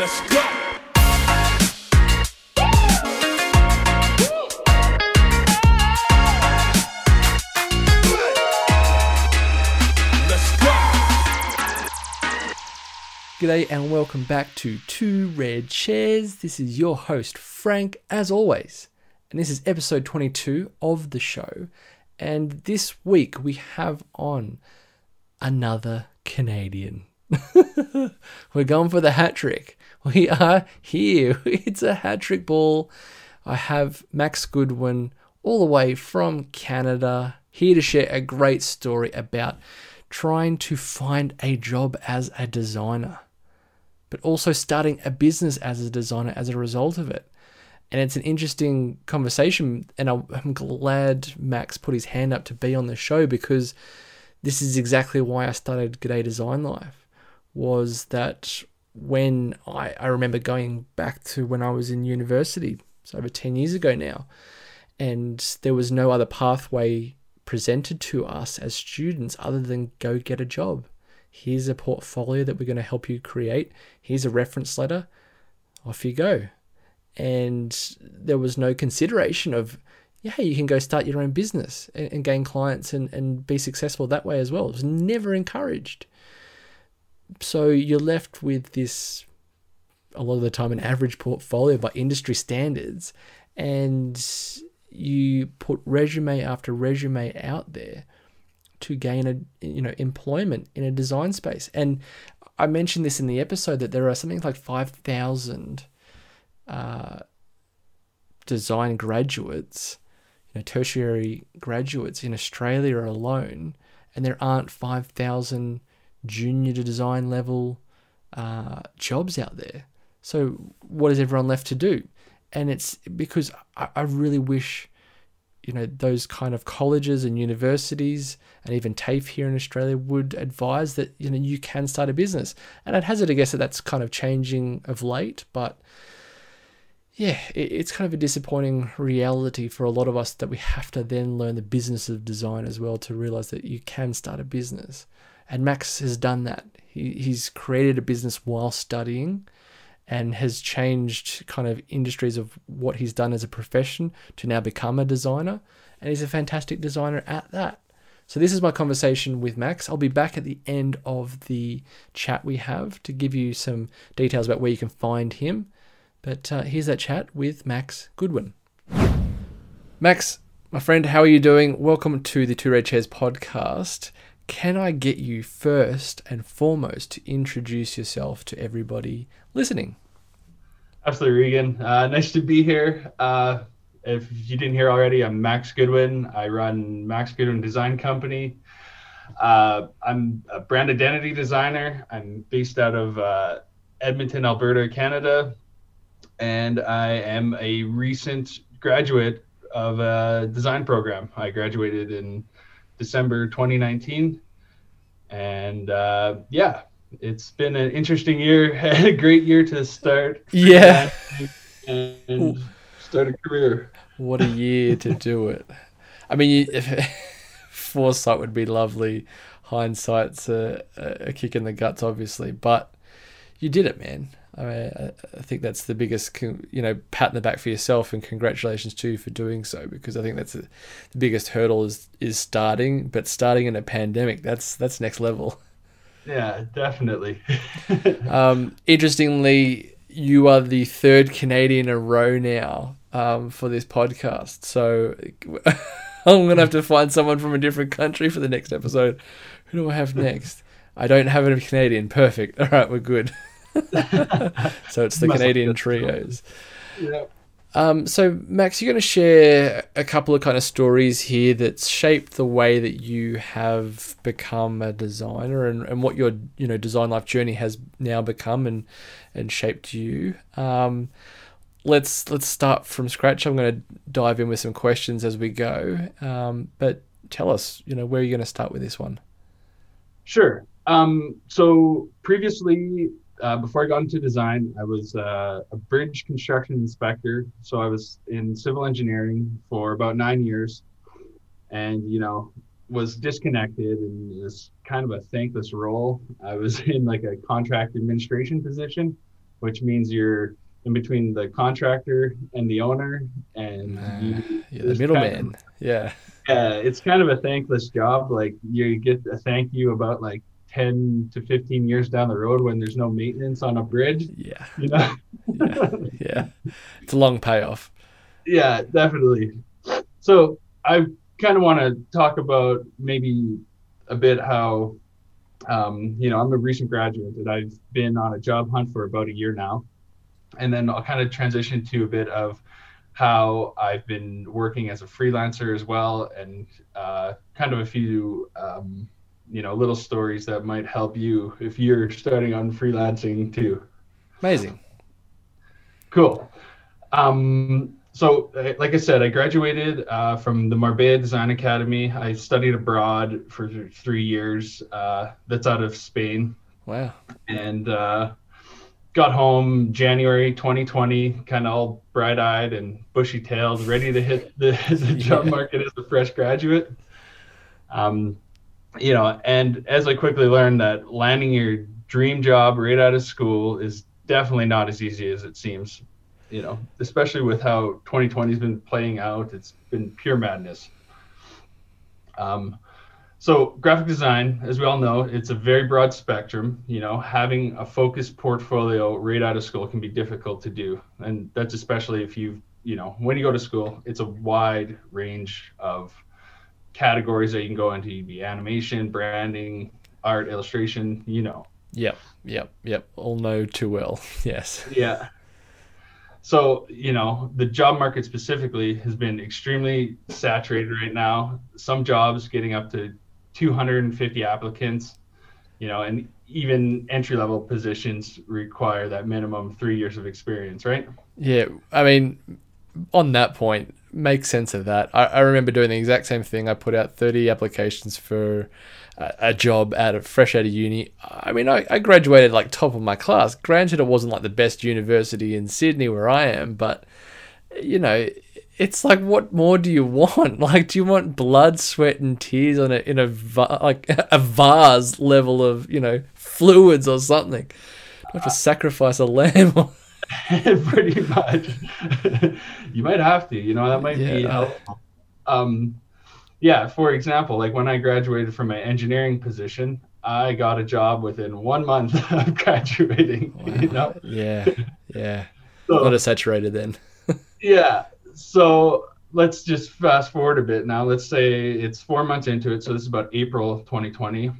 Let's go. G'day and welcome back to Two Red Chairs. This is your host, Frank, as always. And this is episode 22 of the show. And this week we have on another Canadian. We're going for the hat trick. We are here. It's a hat trick ball. I have Max Goodwin all the way from Canada here to share a great story about trying to find a job as a designer, but also starting a business as a designer as a result of it. And it's an interesting conversation, and I'm glad Max put his hand up to be on the show because this is exactly why I started G'day Design Life. Was that when I, I remember going back to when I was in university, it's over 10 years ago now, and there was no other pathway presented to us as students other than go get a job. Here's a portfolio that we're going to help you create. Here's a reference letter. Off you go. And there was no consideration of, yeah, you can go start your own business and, and gain clients and, and be successful that way as well. It was never encouraged. So you're left with this, a lot of the time, an average portfolio by industry standards. And you put resume after resume out there to gain a you know employment in a design space and i mentioned this in the episode that there are something like 5000 uh, design graduates you know tertiary graduates in australia alone and there aren't 5000 junior to design level uh, jobs out there. So what is everyone left to do? And it's because I, I really wish you know those kind of colleges and universities and even TAFE here in Australia would advise that you know you can start a business. And I'd hazard a guess that that's kind of changing of late but yeah it's kind of a disappointing reality for a lot of us that we have to then learn the business of design as well to realize that you can start a business and Max has done that he, he's created a business while studying and has changed kind of industries of what he's done as a profession to now become a designer. And he's a fantastic designer at that. So, this is my conversation with Max. I'll be back at the end of the chat we have to give you some details about where you can find him. But uh, here's that chat with Max Goodwin. Max, my friend, how are you doing? Welcome to the Two Red Chairs podcast. Can I get you first and foremost to introduce yourself to everybody listening? Absolutely, Regan. Uh, nice to be here. Uh, if you didn't hear already, I'm Max Goodwin. I run Max Goodwin Design Company. Uh, I'm a brand identity designer. I'm based out of uh, Edmonton, Alberta, Canada, and I am a recent graduate of a design program. I graduated in December 2019, and uh, yeah, it's been an interesting year, a great year to start. Yeah. And, and start a career. What a year to do it. I mean, you, if, foresight would be lovely. Hindsight's a, a kick in the guts, obviously, but you did it, man. I mean, I, think that's the biggest, you know, pat in the back for yourself, and congratulations to you for doing so. Because I think that's the biggest hurdle is is starting, but starting in a pandemic, that's that's next level. Yeah, definitely. Um, interestingly, you are the third Canadian in a row now um, for this podcast. So I'm going to have to find someone from a different country for the next episode. Who do I have next? I don't have a Canadian. Perfect. All right, we're good. so it's the Must Canadian trios. yeah. Um, so Max, you're going to share a couple of kind of stories here that shaped the way that you have become a designer and, and what your you know design life journey has now become and and shaped you. Um, let's let's start from scratch. I'm going to dive in with some questions as we go. Um, but tell us, you know, where are you going to start with this one? Sure. Um, so previously, uh, before I got into design, I was uh, a bridge construction inspector. So I was in civil engineering for about nine years, and you know was disconnected and was kind of a thankless role. I was in like a contract administration position, which means you're in between the contractor and the owner, and you, Uh, You're the middleman. kind of- Yeah. yeah, it's kind of a thankless job. Like you get a thank you about like 10 to 15 years down the road when there's no maintenance on a bridge, Yeah. you know? Yeah. yeah. It's a long payoff. yeah, definitely. So I kind of want to talk about maybe a bit how, um, you know, I'm a recent graduate and I've been on a job hunt for about a year now. And then I'll kind of transition to a bit of how I've been working as a freelancer as well, and uh, kind of a few, um, you know, little stories that might help you if you're starting on freelancing too. Amazing. Cool. Um, so, uh, like I said, I graduated uh, from the Marbella Design Academy. I studied abroad for three years. Uh, that's out of Spain, Wow. and uh, got home January 2020, kind of all bright-eyed and bushy-tailed, ready to hit the, the job Yeah. market as a fresh graduate. Um, you know, and as I quickly learned that landing your dream job right out of school is definitely not as easy as it seems. You know, especially with how 2020 has been playing out, it's been pure madness. Um, so graphic design, as we all know, it's a very broad spectrum. You know, having a focused portfolio right out of school can be difficult to do, and that's especially if you've, you know, when you go to school, it's a wide range of categories that you can go into. You'd be animation, branding, art, illustration. You know, Yep. Yep. Yep. All know too well. Yes. yeah. So, you know, the job market specifically has been extremely saturated right now. Some jobs getting up to 250 applicants, you know, and even entry level positions require that minimum three years of experience, right? Yeah, I mean, on that point, make sense of that. I, I remember doing the exact same thing. I put out 30 applications for a, a job out of fresh out of uni. I mean, I, I graduated like top of my class. Granted, it wasn't like the best university in Sydney where I am, but you know, it's like, what more do you want? Like, do you want blood, sweat, and tears on a in a like a vase level of you know fluids or something? Do I have to sacrifice a lamb? Pretty much. you might have to, you know, that might be Yeah. helpful. Um, yeah, for example, like when I graduated from my engineering position, I got a job within one month of graduating, you know? Yeah, yeah. So, Not as saturated then. yeah. So let's just fast forward a bit now. Let's say it's four months into it. So this is about April of 2020.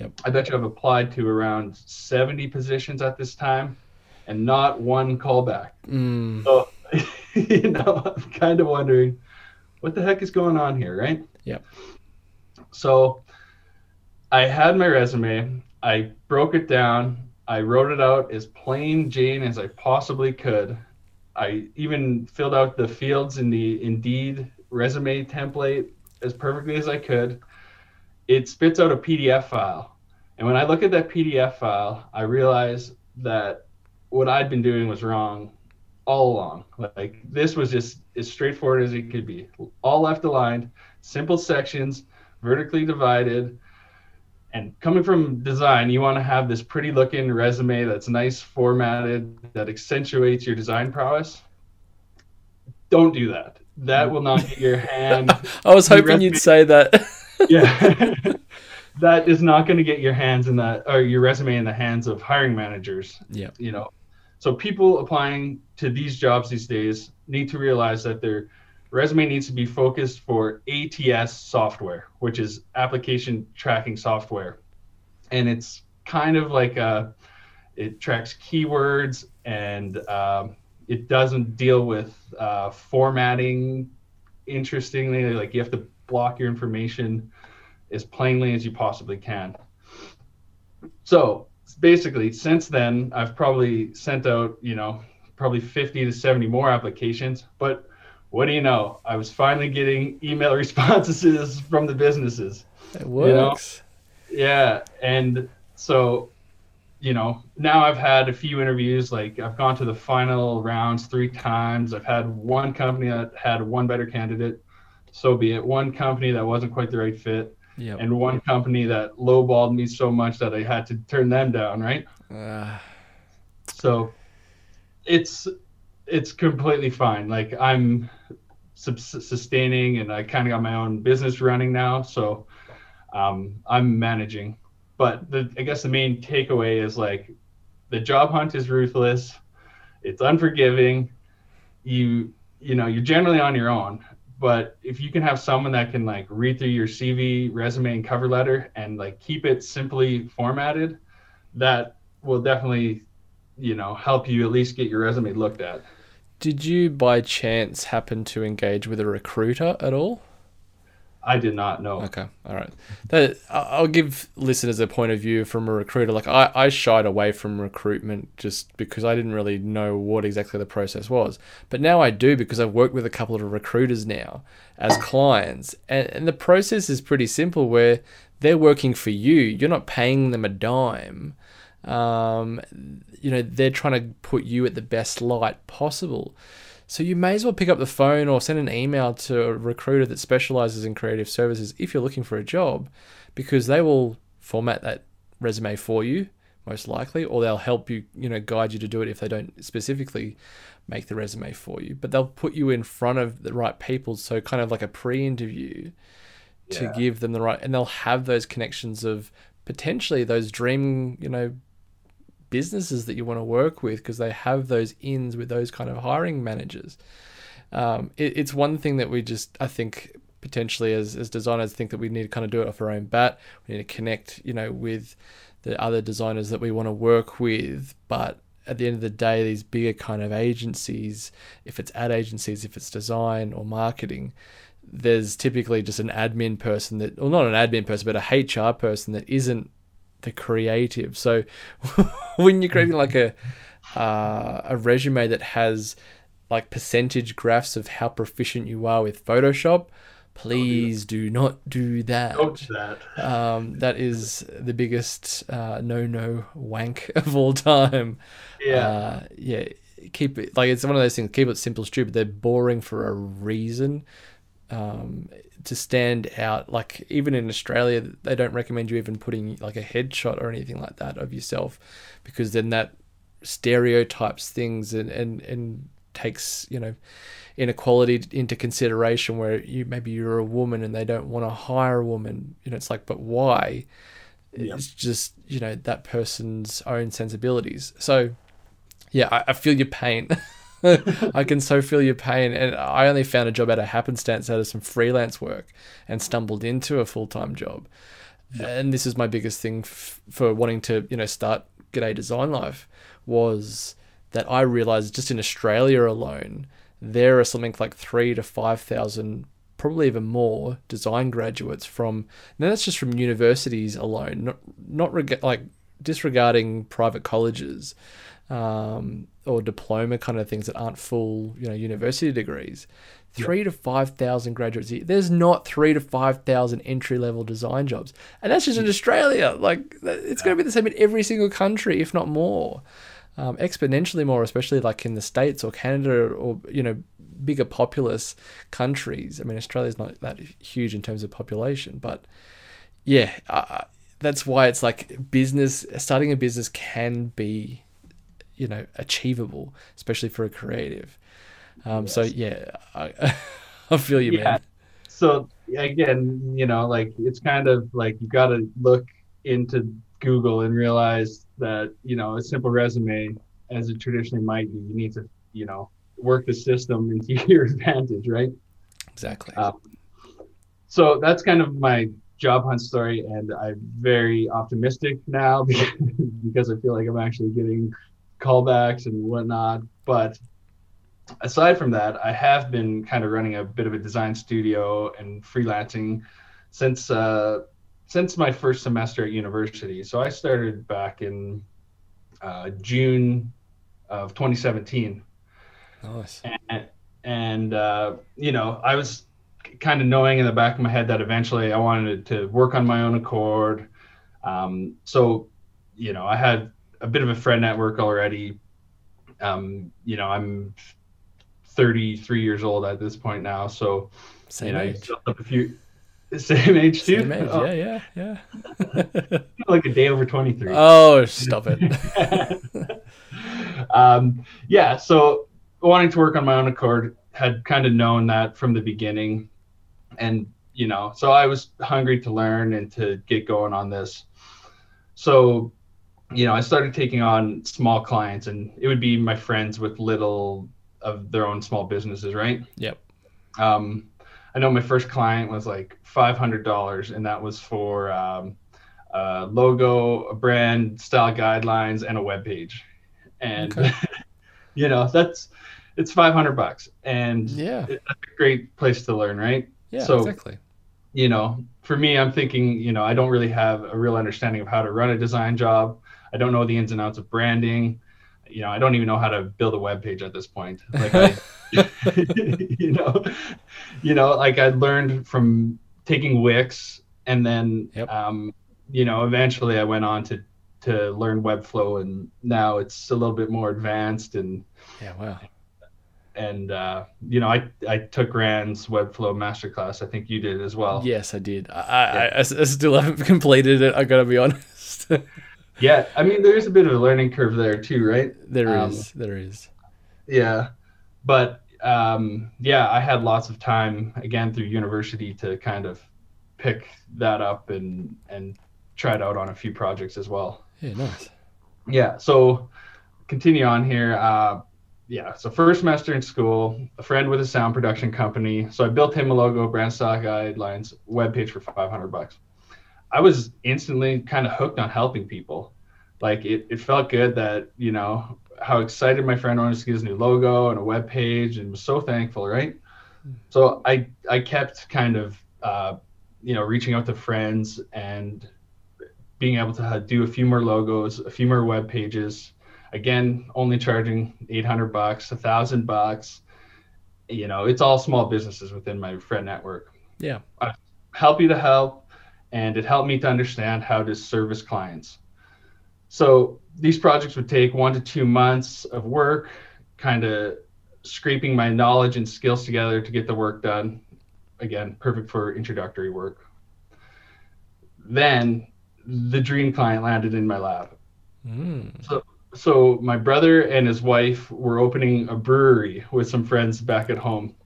Yep. I bet you I've applied to around 70 positions at this time and not one callback. Mm, So, you know, I'm kind of wondering what the heck is going on here, right? Yep. So, I had my resume, I broke it down, I wrote it out as plain Jane as I possibly could. I even filled out the fields in the Indeed resume template as perfectly as I could. It spits out a PDF file. And when I look at that PDF file, I realize that what I'd been doing was wrong all along. Like this was just as straightforward as it could be. All left aligned, simple sections, vertically divided. And coming from design, you want to have this pretty looking resume that's nice formatted, that accentuates your design prowess. Don't do that. That will not get your hand. I was hoping you'd say that. yeah. that is not going to get your hands in the or your resume in the hands of hiring managers yeah. you know so people applying to these jobs these days need to realize that their resume needs to be focused for ats software which is application tracking software. And it's kind of like a it tracks keywords and um, it doesn't deal with uh, formatting. Interestingly like you have to block your information as plainly as you possibly can. So basically since then i've probably sent out you know probably 50 to 70 more applications. But what do you know? I was finally getting email responses from the businesses. It know? works. yeah and so you know now i've had a few interviews like i've gone to the final rounds three times. I've had one company that had one better candidate. So be it. One company that wasn't quite the right fit Yep. and one company that lowballed me so much that I had to turn them down, right? Uh, So, it's it's completely fine. Like I'm sustaining and I kind of got my own business running now. So um, I'm managing. But the, I guess the main takeaway is like the job hunt is ruthless. It's unforgiving. You you know you're generally on your own. But if you can have someone that can like read through your CV, resume, and cover letter and like keep it simply formatted, that will definitely you know help you at least get your resume looked at. Did you by chance happen to engage with a recruiter at all? I did not know. Okay, all right. That, I'll give listeners a point of view from a recruiter. Like I, I shied away from recruitment just because I didn't really know what exactly the process was. But now I do because I've worked with a couple of recruiters now as clients, and, and the process is pretty simple. Where they're working for you, you're not paying them a dime. Um, you know, they're trying to put you at the best light possible. So you may as well pick up the phone or send an email to a recruiter that specializes in creative services if you're looking for a job, because they will format that resume for you most likely, or they'll help you, you know, guide you to do it if they don't specifically make the resume for you. But they'll put you in front of the right people, so kind of like a pre-interview to give them the right, and they'll have those connections of potentially those dream, you know, businesses that you want to work with because they have those ins with those kind of hiring managers. Um, it, it's one thing that we just, I think, potentially as, as designers think that we need to kind of do it off our own bat. We need to connect, you know, with the other designers that we want to work with. But at the end of the day, these bigger kind of agencies, if it's ad agencies, if it's design or marketing, there's typically just an admin person that, or not an admin person, but a HR person that isn't the creative. So when you're creating like a uh, a resume that has like percentage graphs of how proficient you are with Photoshop, please do, not do that. Don't that. Um, that is the biggest uh, no no wank of all time. Yeah. Uh, yeah. Keep it like it's one of those things. Keep it simple, stupid. They're boring for a reason. Um, to stand out. Like even in Australia, they don't recommend you even putting like a headshot or anything like that of yourself, because then that stereotypes things and and and takes you know inequality into consideration where you maybe you're a woman and they don't want to hire a woman you know it's like but why yep. it's just you know that person's own sensibilities so yeah i, I feel your pain I can so feel your pain. And I only found a job out of happenstance out of some freelance work and stumbled into a full time job. Yeah. And this is my biggest thing f- for wanting to, you know, start G'day Design Life was that I realized just in Australia alone, there are something like three to 5,000 probably even more design graduates from now that's just from universities alone not not reg- like disregarding private colleges um, or diploma kind of things that aren't full, you know, university degrees. Three yep. to five thousand graduates. There's not three to five thousand entry level design jobs, and that's just in Australia. Like it's going to be the same in every single country, if not more, um, exponentially more, especially like in the states or Canada or you know bigger populous countries. I mean, Australia's not that huge in terms of population, but yeah, uh, that's why it's like business. Starting a business can be you know achievable, especially for a creative. Um, yes. So yeah, I, I feel you, yeah. man. So again, you know, like it's kind of like you got to look into Google and realize that you know a simple resume, as it traditionally might be, you need to you know work the system into your advantage, right? Exactly. Um, so that's kind of my job hunt story, and I'm very optimistic now because, because I feel like I'm actually getting callbacks and whatnot. But aside from that, I have been kind of running a bit of a design studio and freelancing since uh, since my first semester at university. So I started back in uh, June of 2017. Nice. And, and uh, you know, I was kind of knowing in the back of my head that eventually I wanted to work on my own accord. Um, so, you know, I had a bit of a friend network already. Um, you know, I'm 33 years old at this point now, so same you know, age. Up a few, same age too. Same age. Oh. Yeah, yeah, yeah. like a day over 23. Oh, stop it. um, yeah, so wanting to work on my own accord, had kind of known that from the beginning, and you know, so I was hungry to learn and to get going on this. So, you know, I started taking on small clients, and it would be my friends with little of their own small businesses, right? Yep. Um, I know my first client was like five hundred dollars, and that was for um, a logo, a brand, style guidelines, and a web page. And Okay. you know, that's it's five hundred bucks, and Yeah. a great place to learn, right? Yeah. So- exactly. you know, for me, I'm thinking, you know, I don't really have a real understanding of how to run a design job. I don't know the ins and outs of branding. You know, I don't even know how to build a web page at this point. Like, I, you know, you know, like I learned from taking Wix, and then, Yep. um, you know, eventually I went on to to learn Webflow, and now it's a little bit more advanced and Yeah. Wow. and uh, you know, I I took Ran's Webflow masterclass. I think you did as well. Yes, I did. I, I, I, I still haven't completed it. I gotta be honest. Yeah, I mean, there's a bit of a learning curve there too, right? There is. Um, There is. Yeah, but um, yeah, I had lots of time again through university to kind of pick that up and and try it out on a few projects as well. Yeah. Nice. Yeah, so continue on here. Uh, yeah, so first semester in school, a friend with a sound production company. So I built him a logo, brand style guidelines, webpage for 500 bucks. I was instantly kind of hooked on helping people. Like it, it felt good that, you know, how excited my friend was to get his new logo and a web page and was so thankful, right? So I, I kept kind of, uh, you know, reaching out to friends and being able to do a few more logos, a few more web pages. Again, only charging 800 bucks, a thousand bucks. You know, it's all small businesses within my friend network. Yeah. Help you to help, and it helped me to understand how to service clients. So these projects would take one to two months of work, kind of scraping my knowledge and skills together to get the work done. Again, perfect for introductory work. Then the dream client landed in my lap. Mm. So my brother and his wife were opening a brewery with some friends back at home.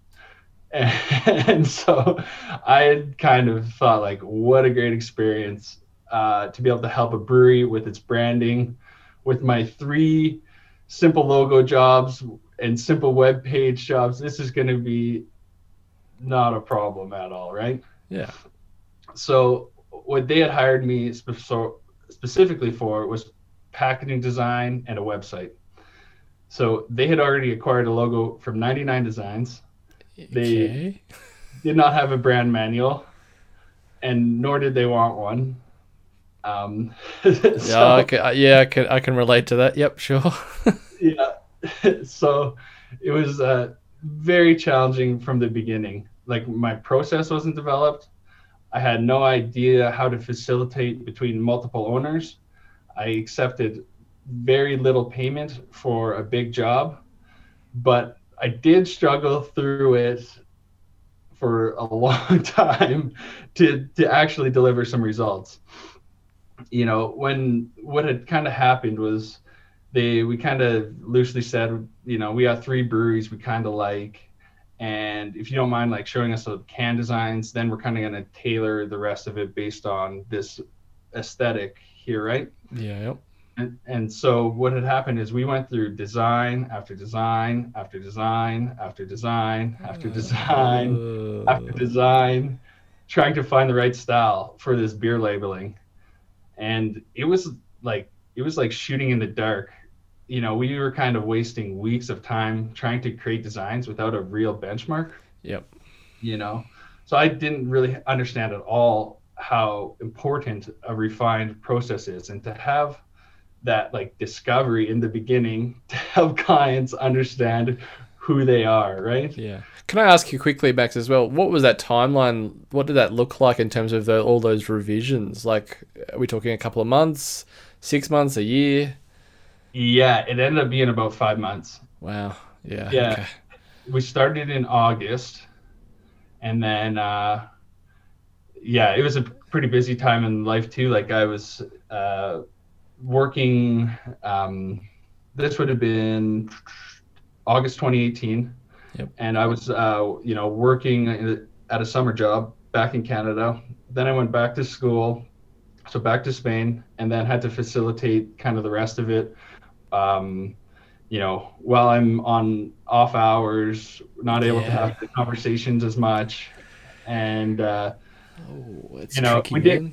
And so I had kind of thought like, what a great experience uh, to be able to help a brewery with its branding, with my three simple logo jobs and simple web page jobs. This is going to be not a problem at all, right? Yeah. so what they had hired me spe- so specifically for was packaging design and a website. So they had already acquired a logo from 99 Designs, They- okay. did not have a brand manual, and nor did they want one. Um, Yeah. so- I can, yeah. I can. I can relate to that. Yep. Sure. yeah so it was uh, very challenging from the beginning like my process wasn't developed i had no idea how to facilitate between multiple owners i accepted very little payment for a big job but i did struggle through it for a long time to to actually deliver some results you know when what had kind of happened was they we kind of loosely said you know we got three breweries we kind of like and if you don't mind like showing us the can designs then we're kind of going to tailor the rest of it based on this aesthetic here right Yeah. Yep. And, and so what had happened is we went through design after design after design after design after design Uh, after design, trying to find the right style for this beer labeling. And it was like it was like shooting in the dark. You know, we were kind of wasting weeks of time trying to create designs without a real benchmark, Yep. you know. So I didn't really understand at all how important a refined process is and to have that like discovery in the beginning to help clients understand who they are, right? Yeah. Can I ask you quickly, Max, as well? What was that timeline? What did that look like in terms of the, all those revisions? Like, are we talking a couple of months, six months, a year? Yeah, it ended up being about five months. Wow. Yeah. Yeah. Okay. we started in August, and then uh, yeah, it was a pretty busy time in life too. Like I was uh, working um, this would have been August 2018. Yep. And I was, uh, you know, working at a summer job back in Canada. Then I went back to school, so back to Spain, and then had to facilitate kind of the rest of it. Um, you know, while I'm on off hours, not able to have the conversations as much, and uh, Oh, You know, tricky, we did-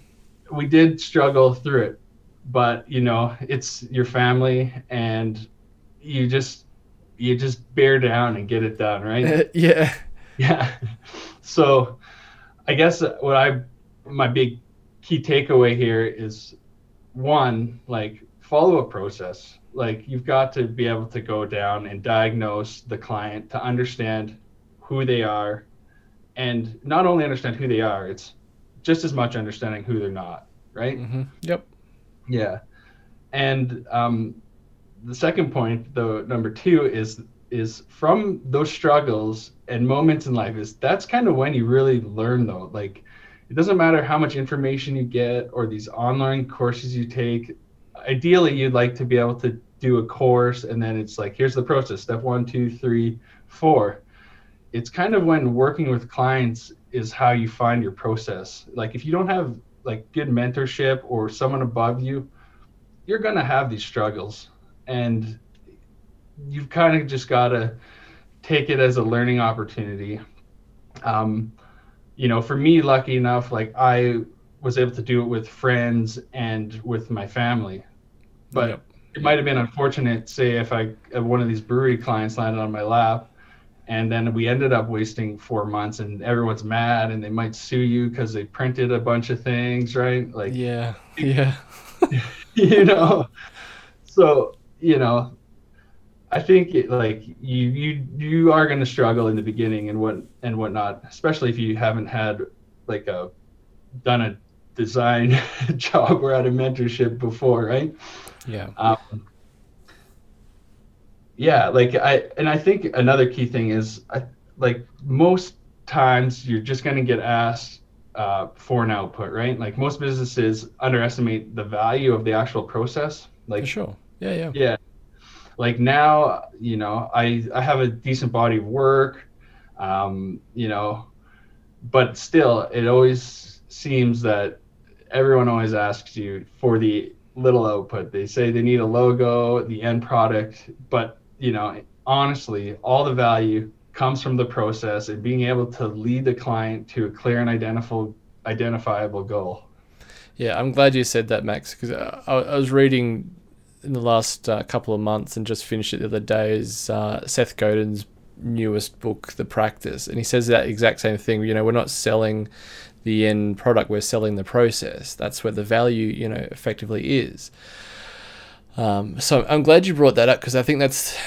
we did struggle through it, but you know, it's your family, and you just you just bear down and get it done, right? yeah. Yeah. So I guess what I my big key takeaway here is one, like follow a process. Like you've got to be able to go down and diagnose the client to understand who they are and not only understand who they are, it's just as much understanding who they're not, right? mm-hmm. Yep. Yeah. And um, the second point, though, number two is is from those struggles and moments in life is that's kind of when you really learn though. Like it doesn't matter how much information you get or these online courses you take. Ideally, you'd like to be able to do a course and then it's like here's the process, step one, two, three, four. It's kind of when working with clients is how you find your process. Like if you don't have like good mentorship or someone above you, you're going to have these struggles. And you've kind of just got to take it as a learning opportunity. Um, you know for me lucky enough like i was able to do it with friends and with my family. But Yep. it might have been unfortunate say if i if one of these brewery clients landed on my lap and then we ended up wasting four months and everyone's mad and they might sue you because they printed a bunch of things right like Yeah. Yeah. you know so you know i think it, like you you you are going to struggle in the beginning and what and whatnot especially if you haven't had like a done a design job or had a mentorship before right Yeah. um, yeah like i and i think another key thing is I, like most times you're just going to get asked uh, for an output right like most businesses underestimate the value of the actual process like For sure. Yeah. Yeah. yeah like now you know i i have a decent body of work um you know but still it always seems that everyone always asks you for the little output they say they need a logo the end product but you know honestly all the value comes from the process and being able to lead the client to a clear and identifiable identifiable goal Yeah, I'm glad you said that, Max, because I, I was reading in the last uh, couple of months and just finished it the other day is uh, Seth Godin's newest book, The Practice, and he says that exact same thing. You know, we're not selling the end product; we're selling the process. That's where the value, you know, effectively is. Um, so I'm glad you brought that up because I think that's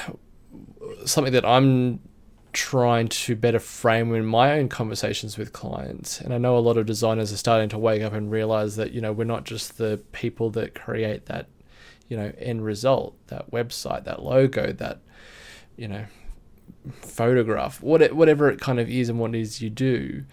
something that I'm trying to better frame in my own conversations with clients. And I know a lot of designers are starting to wake up and realize that, you know, we're not just the people that create that, you know, end result, that website, that logo, that, you know, photograph, what whatever it kind of is and what it is you do,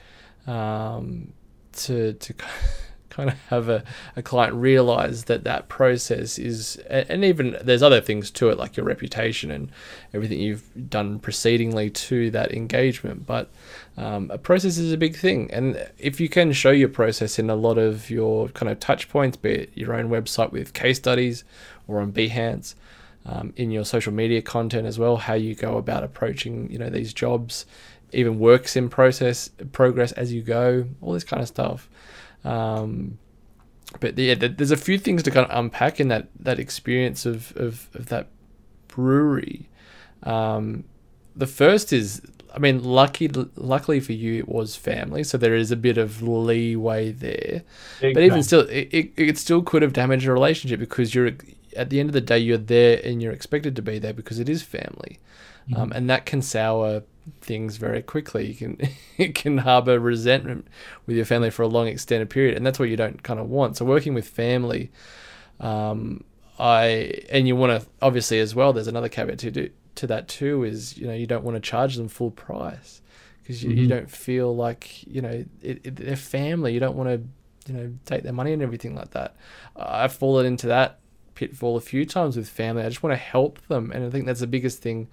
um, to, to kind of have a, a client realize that that process is and even there's other things to it like your reputation and everything you've done precedingly to that engagement but um, a process is a big thing. And if you can show your process in a lot of your kind of touch points be it your own website with case studies or on behance um, in your social media content as well how you go about approaching you know these jobs even works in process progress as you go all this kind of stuff um, but yeah, th- there's a few things to kind of unpack in that that experience of of, of that brewery. Um, the first is, I mean, lucky luckily for you, it was family, so there is a bit of leeway there. Big But even time. still, it, it, it still could have damaged a relationship because you're at the end of the day you're there and you're expected to be there because it is family, um, and that can sour things very quickly. You can it can harbor resentment with your family for a long extended period, and that's what you don't kind of want. So working with family, um, I and you want to obviously as well. There's another caveat to do to that too is you know you don't want to charge them full price because you, you Mhm. don't feel like you know it, it, they're family. You don't want to you know take their money and everything like that. I've fallen into that pitfall a few times with family. I just want to help them, and I think that's the biggest thing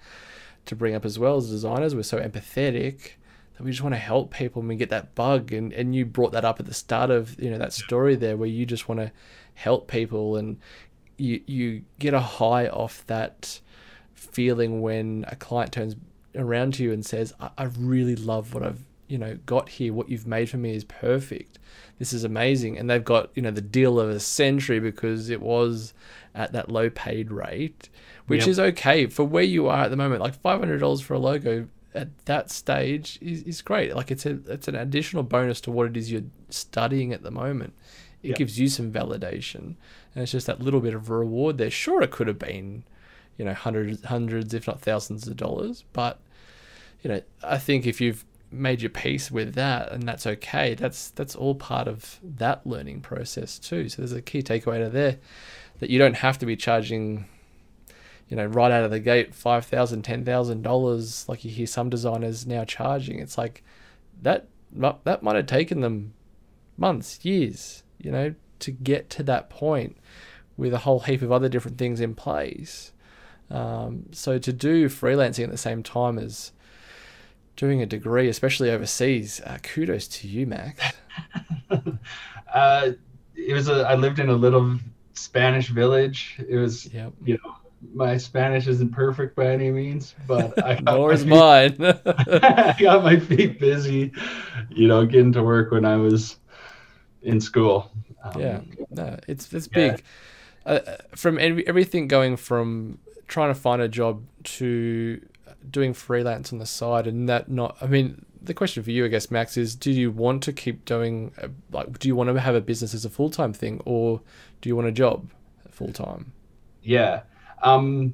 to bring up as well as designers. We're so empathetic that we just want to help people and we get that bug. And and you brought that up at the start of you know that story there where you just want to help people and you you get a high off that feeling when a client turns around to you and says, I, I really love what I've you know got here. What you've made for me is perfect. This is amazing, and they've got you know the deal of a century because it was at that low paid rate, which Yep. is okay for where you are at the moment. Like five hundred dollars for a logo at that stage is, is great. Like it's a it's an additional bonus to what it is you're studying at the moment. It Yep. gives you some validation, and it's just that little bit of a reward there. Sure, it could have been, you know, hundreds, hundreds, if not thousands of dollars, but you know, I think if you've made your peace with that and that's okay, that's that's all part of that learning process too. So there's a key takeaway to there that you don't have to be charging, you know, right out of the gate five thousand, ten thousand dollars like you hear some designers now charging. It's like that that might have taken them months, years, you know, to get to that point with a whole heap of other different things in place. Um, so to do freelancing at the same time as doing a degree, especially overseas, uh, kudos to you, Max. uh, it was a. I lived in a little Spanish village. It was, Yep. you know, my Spanish isn't perfect by any means, but I got Nor my is feet- mine. I got my feet busy, you know, getting to work when I was in school. Um, yeah, no, it's it's Yeah. big. Uh, uh, from every, everything going from trying to find a job to doing freelance on the side, and that not. I mean, the question for you, I guess, Max, is: Do you want to keep doing uh, like? Do you want to have a business as a full time thing, or do you want a job full time? yeah um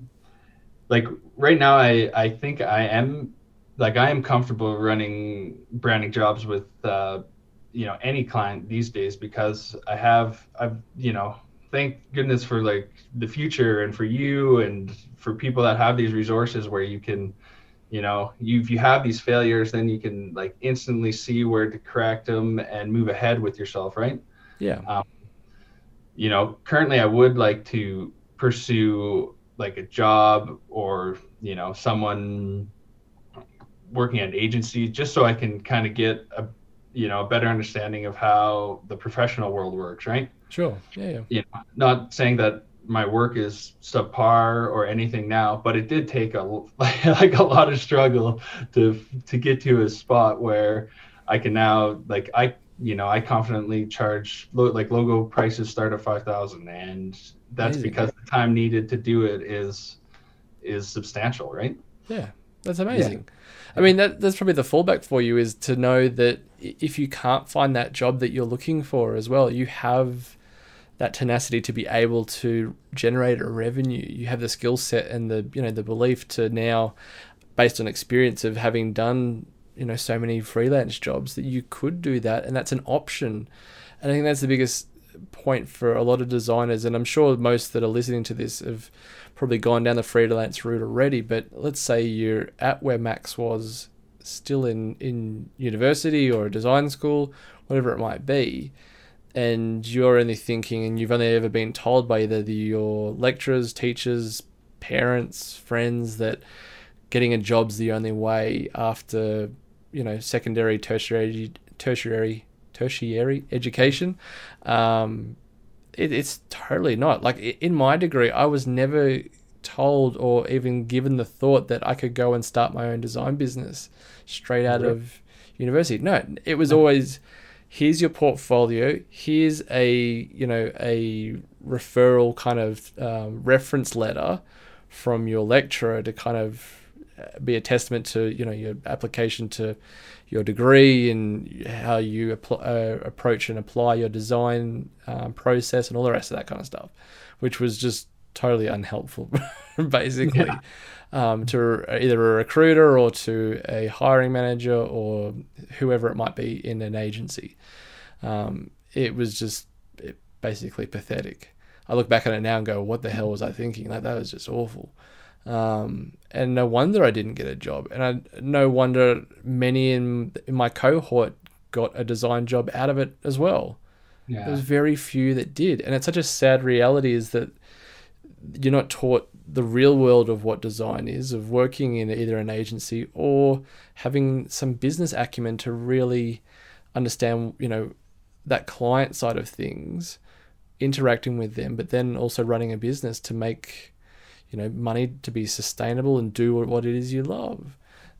like right now i i think i am like i am comfortable running branding jobs with uh you know any client these days because i have i've you know thank goodness for like the future and for you and for people that have these resources where you can you know you if you have these failures then you can like instantly see where to correct them and move ahead with yourself right Yeah, um, you know, currently I would like to pursue like a job or, you know, someone working at an agency just so I can kind of get a, you know, a better understanding of how the professional world works, right? sure. Yeah, yeah. Not saying that my work is subpar or anything now, but it did take a like a lot of struggle to to get to a spot where I can now like I you know I confidently charge like logo prices start at five thousand, and that's Amazing. because the time needed to do it is is substantial, right? Yeah, that's amazing. I mean, that that's probably the fallback for you is to know that if you can't find that job that you're looking for as well, you have that tenacity to be able to generate a revenue. You have the skill set and the you know the belief to now, based on experience of having done you know so many freelance jobs, that you could do that, and that's an option. And I think that's the biggest point for a lot of designers, and I'm sure most that are listening to this have probably gone down the freelance route already. But let's say you're at where Max was, still in in university or a design school, whatever it might be, and you're only thinking, and you've only ever been told by either the, your lecturers, teachers, parents, friends that getting a job's the only way after you know secondary, tertiary, tertiary, tertiary education. Um, it, it's totally not. Like in my degree, I was never told or even given the thought that I could go and start my own design business straight out of university. No, it was always here's your portfolio, here's a you know a referral kind of um, reference letter from your lecturer to kind of uh, be a testament to you know your application to your degree and how you appl- uh, approach and apply your design um, process and all the rest of that kind of stuff, which was just totally unhelpful, basically, Yeah. Um, to either a recruiter or to a hiring manager or whoever it might be in an agency. Um, it was just it, basically pathetic. I look back on it now and go, "What the hell was I thinking? Like that was just awful." Um, and no wonder I didn't get a job, and I no wonder many in in my cohort got a design job out of it as well. There was very few that did, and it's such a sad reality is that you're not taught the real world of what design is, of working in either an agency or having some business acumen to really understand, you know, that client side of things, interacting with them, but then also running a business to make, you know, money to be sustainable and do what it is you love.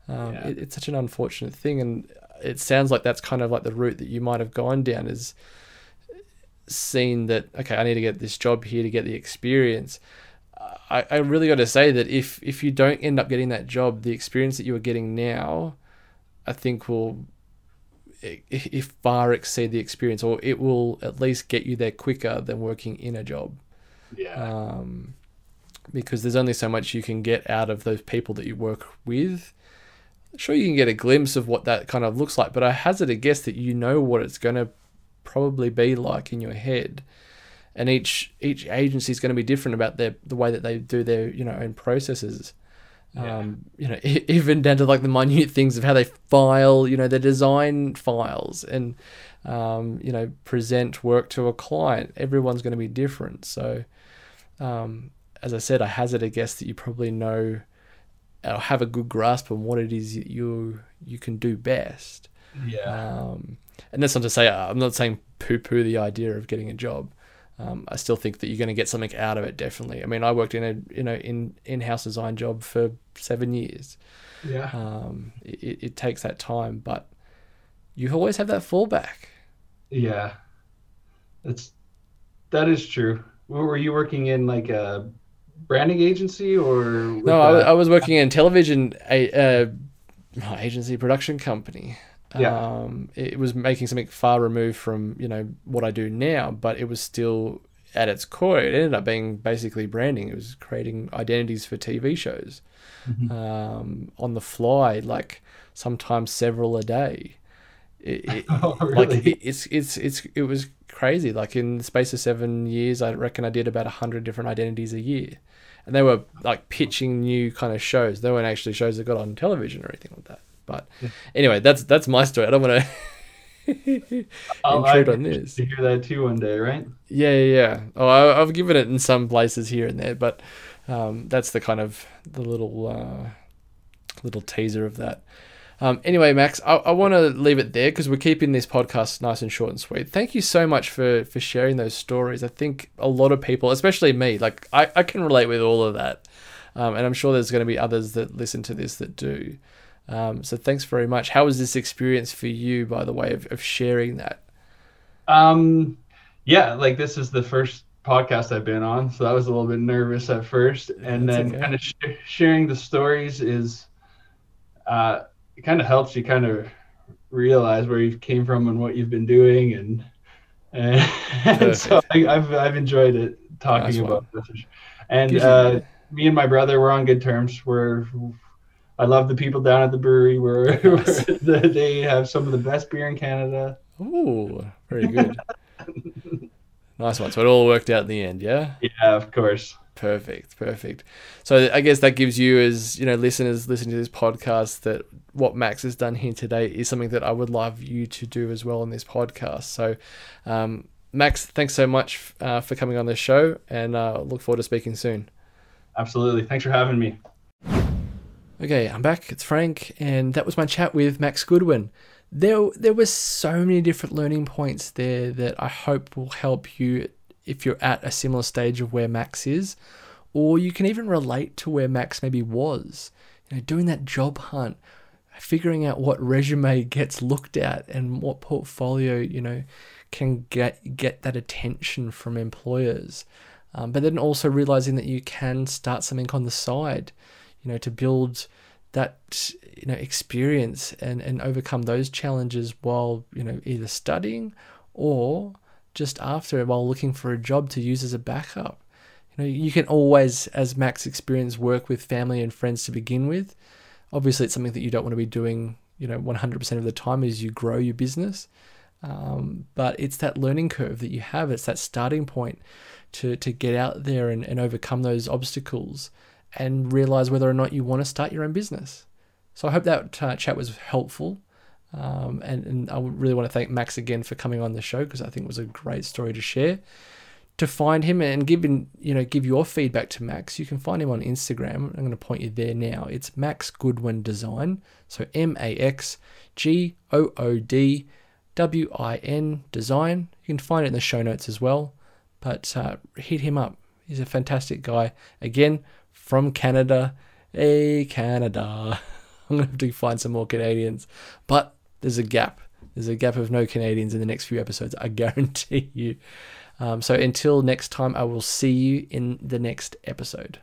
Um, yeah. it, it's such an unfortunate thing, and it sounds like that's kind of like the route that you might have gone down is seen that okay, I need to get this job here to get the experience. I, I really got to say that if if you don't end up getting that job, the experience that you are getting now, I think will if far exceed the experience, or it will at least get you there quicker than working in a job. Yeah. Um, because there's only so much you can get out of those people that you work with. Sure, you can get a glimpse of what that kind of looks like, but I hazard a guess that you know what it's going to probably be like in your head. And each each agency is going to be different about their the way that they do their you know own processes. Yeah. Um, you know, even down to like the minute things of how they file, you know, their design files and, um, you know, present work to a client. Everyone's going to be different. So, um, as I said, I hazard a guess that you probably know or have a good grasp on what it is you you can do best. Yeah. Um, and that's not to say I'm not saying poo poo the idea of getting a job um, I still think that you're going to get something out of it. Definitely. I mean, I worked in a you know in in house design job for seven years. Yeah. Um, it, it takes that time, but you always have that fallback. Yeah, that's that is true. Were you working in like a branding agency or? No, I, I, was working in television a, uh, agency production company. Yeah. Um, it was making something far removed from you know what I do now, but it was still at its core. It ended up being basically branding. It was creating identities for TV shows mm-hmm. um, on the fly, like sometimes several a day. It, it, oh, really? Like it, it's it's it's it was crazy. Like in the space of seven years, I reckon I did about a hundred different identities a year, and they were like pitching new kind of shows. They weren't actually shows that got on television or anything like that. But anyway, that's that's my story. I don't want to intrude on this. To hear that too one day, right? Yeah, yeah. yeah. Oh, I, have given it in some places here and there, but um, that's the kind of the little uh, little teaser of that. Um, anyway, Max, I, I want to leave it there because we're keeping this podcast nice and short and sweet. Thank you so much for for sharing those stories. I think a lot of people, especially me, like I, I can relate with all of that. Um, and I'm sure there's going to be others that listen to this that do. Um, so thanks very much. How was this experience for you, by the way, of, of sharing that? Um, yeah, like this is the first podcast I've been on, so I was a little bit nervous at first, and That's then okay. kind of sh- sharing the stories is, uh, it kind of helps you kind of realize where you came from and what you've been doing, and and, so I, have I've enjoyed it talking nice about this, and uh, me and my brother were on good terms. We're I love the people down at the brewery where, where they have some of the best beer in Canada. Ooh, very good. nice one. So it all worked out in the end, yeah? Yeah, of course. Perfect, perfect. So I guess that gives you, as you know, listeners listening to this podcast, that what Max has done here today is something that I would love you to do as well on this podcast. So, um, Max, thanks so much uh, for coming on the show, and uh, look forward to speaking soon. Absolutely. Thanks for having me. Okay, I'm back. It's Frank, and that was my chat with Max Goodwin. There, there were so many different learning points there that I hope will help you if you're at a similar stage of where Max is, or you can even relate to where Max maybe was. You know, doing that job hunt, figuring out what resume gets looked at and what portfolio you know can get get that attention from employers. Um, but then also realizing that you can start something on the side you know, to build that you know experience and and overcome those challenges while you know either studying or just after while looking for a job to use as a backup. You know, you can always, as Max experience, work with family and friends to begin with. Obviously, it's something that you don't want to be doing, you know, 100% of the time as you grow your business. Um, but it's that learning curve that you have. It's that starting point to to get out there and, and overcome those obstacles and realize whether or not you want to start your own business. So I hope that uh, chat was helpful. Um, and, and I really want to thank Max again for coming on the show because I think it was a great story to share. to find him and give you know, give your feedback to Max, you can find him on Instagram. I'm going to point you there now. It's Max Goodwin Design. So M A X G O O D W I N Design. You can find it in the show notes as well. But uh, hit him up. He's a fantastic guy. Again, from Canada. Hey, Canada. I'm going to have to find some more Canadians. But there's a gap. There's a gap of no Canadians in the next few episodes, I guarantee you. Um, so until next time, I will see you in the next episode.